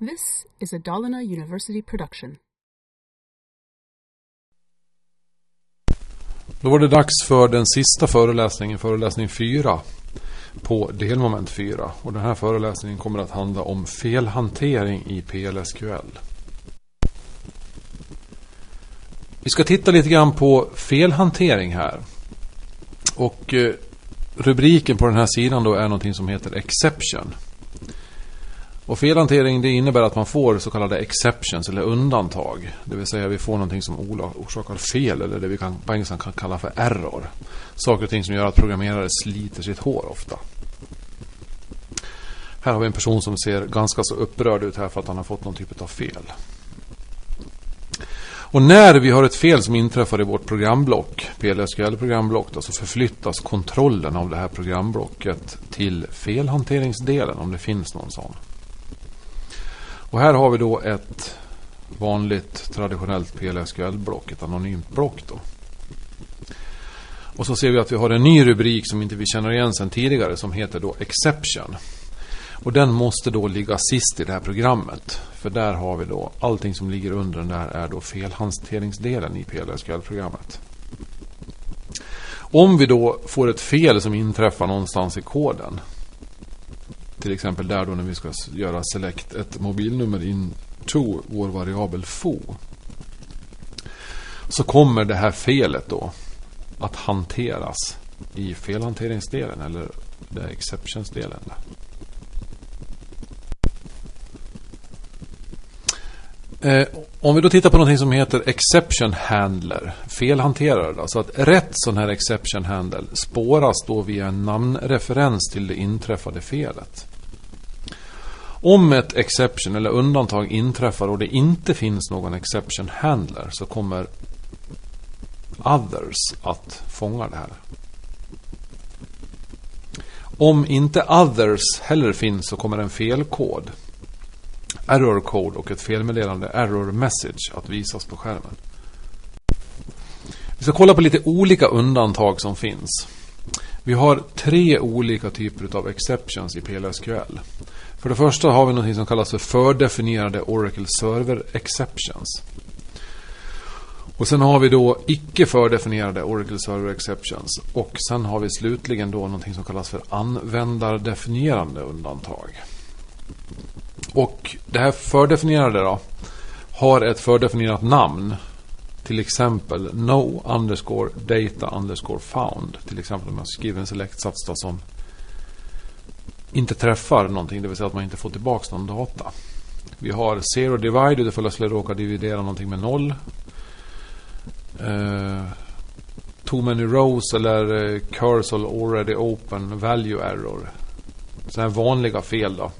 This is a Dalarna University production. Då var det dags för den sista föreläsningen, föreläsning 4 på delmoment 4. Och den här föreläsningen kommer att handla om felhantering i PLSQL. Vi ska titta lite grann på felhantering här. Och eh, rubriken på den här sidan då är någonting som heter Exception. Och felhantering det innebär att man får så kallade exceptions eller undantag. Det vill säga vi får någonting som orsakar fel eller det vi kan, på engelska kan kalla för error. Saker och ting som gör att programmerare sliter sitt hår ofta. Här har vi en person som ser ganska så upprörd ut här för att han har fått någon typ av fel. Och när vi har ett fel som inträffar i vårt programblock, PLSQL-programblock, så förflyttas kontrollen av det här programblocket till felhanteringsdelen om det finns någon sån. Och här har vi då ett vanligt traditionellt PLSQL-block, ett anonymt block. Då. Och så ser vi att vi har en ny rubrik som inte vi känner igen sedan tidigare som heter då Exception. Och den måste då ligga sist i det här programmet. För där har vi då allting som ligger under den där är då felhanteringsdelen i PLSQL-programmet. Om vi då får ett fel som inträffar någonstans i koden. Till exempel där då när vi ska göra select ett mobilnummer in to vår variabel fo. Så kommer det här felet då att hanteras i felhanteringsdelen eller det exceptionsdelen. Eh, om vi då tittar på något som heter exception handler, felhanterare. Då, så att rätt sån här exception handle spåras då via en namnreferens till det inträffade felet. Om ett exception eller undantag inträffar och det inte finns någon exception handler så kommer others att fånga det här. Om inte others heller finns så kommer en felkod error code och ett felmeddelande error message att visas på skärmen. Vi ska kolla på lite olika undantag som finns. Vi har tre olika typer av exceptions i PLSQL. För det första har vi något som kallas för fördefinierade Oracle Server Exceptions. Och sen har vi då icke fördefinierade Oracle Server Exceptions. Och sen har vi slutligen då något som kallas för användardefinierande undantag. Och det här fördefinierade då har ett fördefinierat namn. Till exempel no underscore data underscore found. Till exempel om jag skriver en selektsats som inte träffar någonting. Det vill säga att man inte får tillbaka någon data. Vi har zero divide. ifall jag skulle råka dividera någonting med noll. Uh, too many rows eller eh, uh, cursor already open value error. Sådana här vanliga fel då.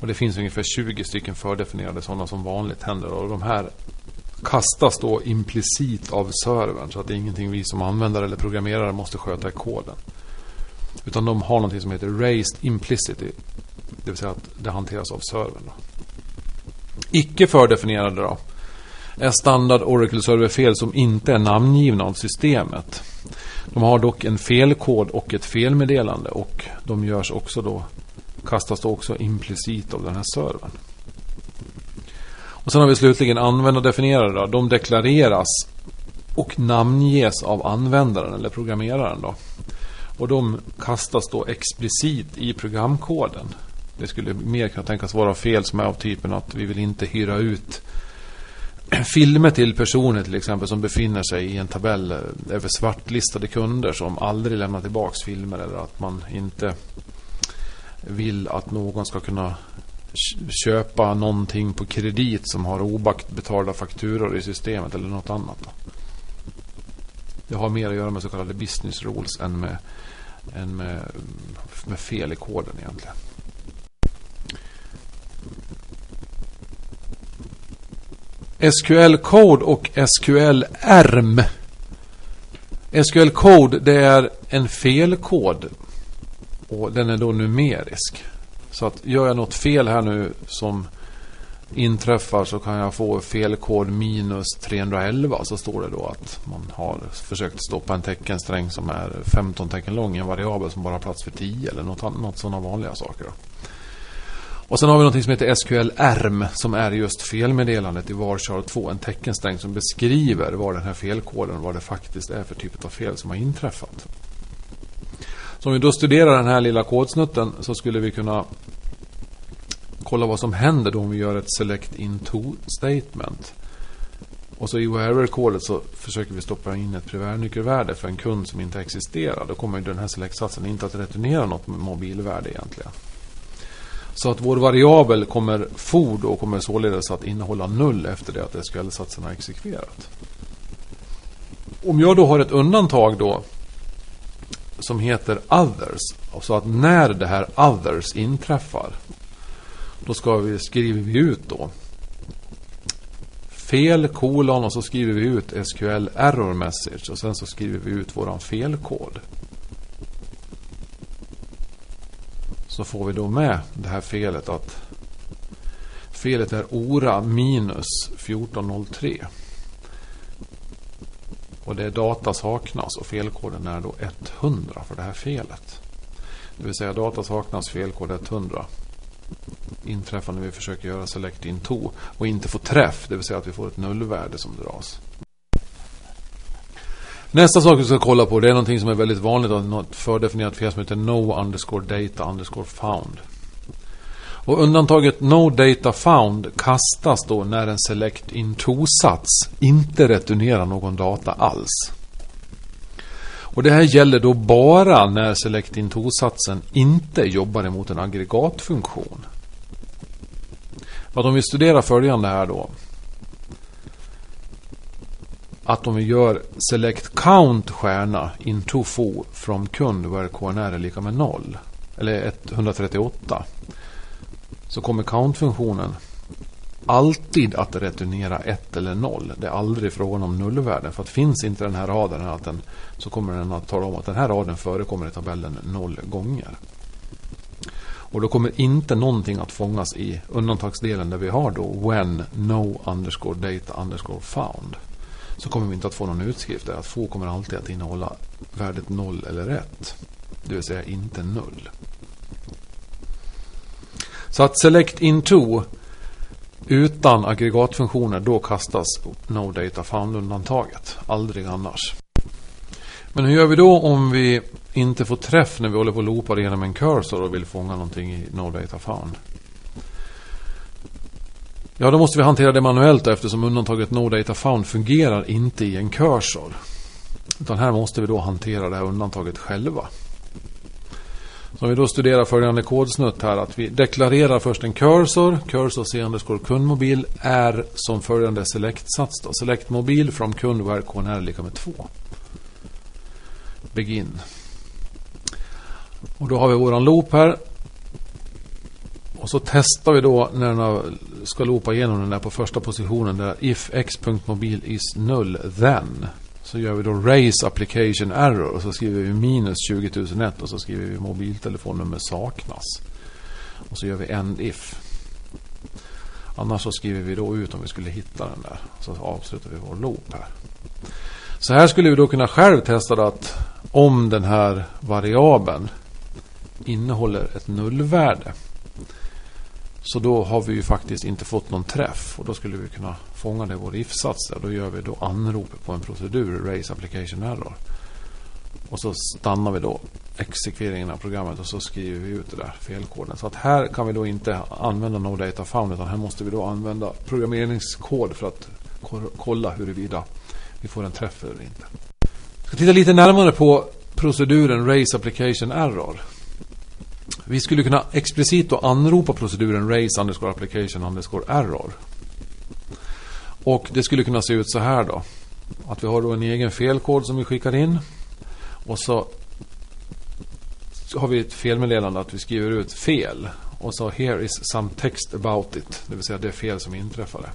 Och det finns ungefär 20 stycken fördefinierade sådana som vanligt händer. Och de här kastas då implicit av servern. Så att det är ingenting vi som användare eller programmerare måste sköta i koden. Utan de har någonting som heter raised implicity. Det vill säga att det hanteras av servern. Icke fördefinierade då är standard Oracle Server-fel som inte är namngivna av systemet. De har dock en felkod och ett felmeddelande och de görs också då kastas då också implicit av den här servern. Och sen har vi slutligen användardefinierade. De deklareras och namnges av användaren eller programmeraren. Då. Och de kastas då explicit i programkoden. Det skulle mer kunna tänkas vara fel som är av typen att vi vill inte hyra ut filmer till personer till exempel som befinner sig i en tabell eh, över svartlistade kunder som aldrig lämnar tillbaks filmer eller att man inte vill att någon ska kunna köpa någonting på kredit som har obetalda fakturor i systemet eller något annat. Det har mer att göra med så kallade business rules än med, än med, med fel i koden egentligen. SQL Code och SQL ERM. SQL Code det är en felkod och den är då numerisk. Så att gör jag något fel här nu som inträffar så kan jag få felkod minus 311. Så står det då att man har försökt stoppa en teckensträng som är 15 tecken lång i en variabel som bara har plats för 10 eller något, något sådana vanliga saker. Och sen har vi något som heter SQL-ERM som är just felmeddelandet i varchar 2. En teckensträng som beskriver vad den här felkoden, vad det faktiskt är för typ av fel som har inträffat. Så om vi då studerar den här lilla kodsnutten så skulle vi kunna kolla vad som händer då om vi gör ett select Into statement. Och så i wherever-kodet så försöker vi stoppa in ett primärnyckelvärde för en kund som inte existerar. Då kommer den här select-satsen inte att returnera något mobilvärde egentligen. Så att vår variabel kommer for då kommer således att innehålla null efter det att SQL-satsen har exekverat. Om jag då har ett undantag då som heter others. Så att när det här others inträffar då ska vi, skriver vi ut då fel kolon och så skriver vi ut SQL error message och sen så skriver vi ut våran felkod. Så får vi då med det här felet att felet är ORA minus 1403. Och det är data saknas och felkoden är då 100 för det här felet. Det vill säga data saknas, felkod 100 inträffar när vi försöker göra select in to och inte får träff, det vill säga att vi får ett nullvärde som dras. Nästa sak vi ska kolla på det är någonting som är väldigt vanligt Ett något fördefinierat fel som heter no underscore data underscore found. Och undantaget no data found kastas då när en select in to-sats inte returnerar någon data alls. Och det här gäller då bara när select in to-satsen inte jobbar emot en aggregatfunktion. För att om vi studerar följande här då. Att om vi gör select count stjärna into fo from kund where KNR är lika med 0. Eller 138. Så kommer count-funktionen alltid att returnera 1 eller 0. Det är aldrig frågan om nullvärden. För att finns inte den här raden att den, så kommer den att tala om att den här raden förekommer i tabellen 0 gånger. Och då kommer inte någonting att fångas i undantagsdelen där vi har då when no underscore data underscore found. Så kommer vi inte att få någon utskrift där. Att få kommer alltid att innehålla värdet 0 eller 1. Det vill säga inte 0. Så att select into utan aggregatfunktioner då kastas no data found-undantaget. Aldrig annars. Men hur gör vi då om vi inte får träff när vi håller på och loopar genom en cursor och vill fånga någonting i no data found? Ja, då måste vi hantera det manuellt eftersom undantaget no data found fungerar inte i en cursor. Utan här måste vi då hantera det här undantaget själva. Så om vi då studerar följande kodsnutt här att vi deklarerar först en cursor. Cursor C underscore kundmobil är som följande select-sats. Select mobil från kund where KNR lika med 2. Begin. Och då har vi våran loop här. Och så testar vi då när den ska loopa igenom den där på första positionen där if x.mobil is null then så gör vi då raise application error och så skriver vi minus 20001 och så skriver vi mobiltelefonnummer saknas. Och så gör vi end if. Annars så skriver vi då ut om vi skulle hitta den där. Så avslutar vi vår loop här. Så här skulle vi då kunna själv testa att om den här variabeln innehåller ett nullvärde. Så då har vi ju faktiskt inte fått någon träff och då skulle vi kunna fånga det i vår if-sats. Då gör vi då anrop på en procedur, raise application error. Och så stannar vi då exekveringen av programmet och så skriver vi ut det där felkoden. Så att här kan vi då inte använda no data found utan här måste vi då använda programmeringskod för att kolla huruvida vi får en träff eller inte. Vi ska titta lite närmare på proceduren raise application error. Vi skulle kunna explicit då anropa proceduren raise underscore application underscore error. Och det skulle kunna se ut så här då. Att vi har då en egen felkod som vi skickar in. Och så har vi ett felmeddelande att vi skriver ut fel. Och så here is some text about it. Det vill säga det fel som inträffade.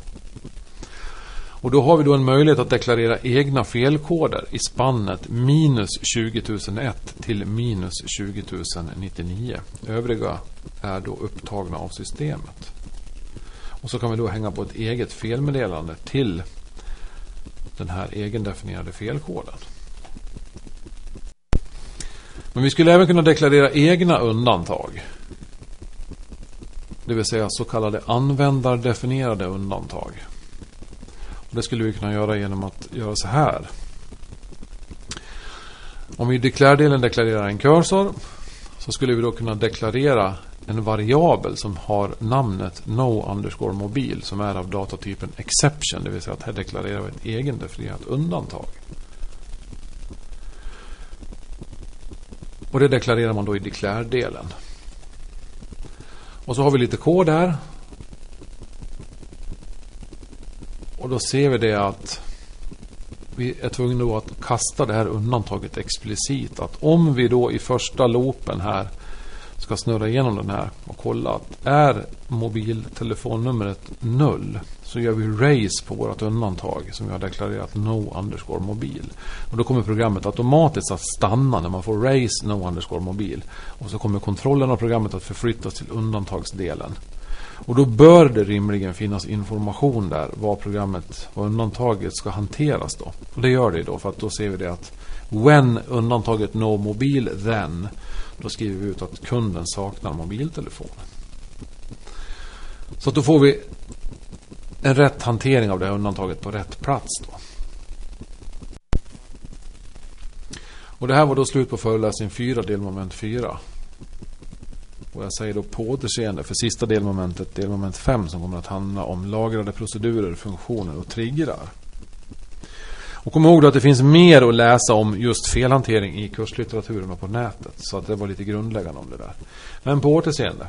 Och då har vi då en möjlighet att deklarera egna felkoder i spannet minus 20001 till minus 20099. Övriga är då upptagna av systemet. Och så kan vi då hänga på ett eget felmeddelande till den här egendefinierade felkoden. Men vi skulle även kunna deklarera egna undantag. Det vill säga så kallade användardefinierade undantag. Och det skulle vi kunna göra genom att göra så här. Om vi i deklaredelen deklarerar en cursor så skulle vi då kunna deklarera en variabel som har namnet no underscore mobil som är av datatypen exception. Det vill säga att här deklarerar vi ett egendefinierat undantag. Och det deklarerar man då i declare-delen. Och så har vi lite kod här. Och då ser vi det att vi är tvungna då att kasta det här undantaget explicit. Att om vi då i första loopen här ska snurra igenom den här och kolla att är mobiltelefonnumret null så gör vi race på vårt undantag som vi har deklarerat no underscore mobil. Och då kommer programmet automatiskt att stanna när man får race no underscore mobil. Och så kommer kontrollen av programmet att förflyttas till undantagsdelen. Och då bör det rimligen finnas information där vad programmet, vad undantaget ska hanteras då. Och det gör det då för att då ser vi det att when undantaget no mobil then då skriver vi ut att kunden saknar mobiltelefon. Så att då får vi en rätt hantering av det här undantaget på rätt plats. Då. Och det här var då slut på föreläsning 4, delmoment 4. Och jag säger då på återseende för sista delmomentet, delmoment 5, som kommer att handla om lagrade procedurer, funktioner och triggrar. Och kom ihåg då att det finns mer att läsa om just felhantering i kurslitteraturen och på nätet. Så att det var lite grundläggande om det där. Men på återseende.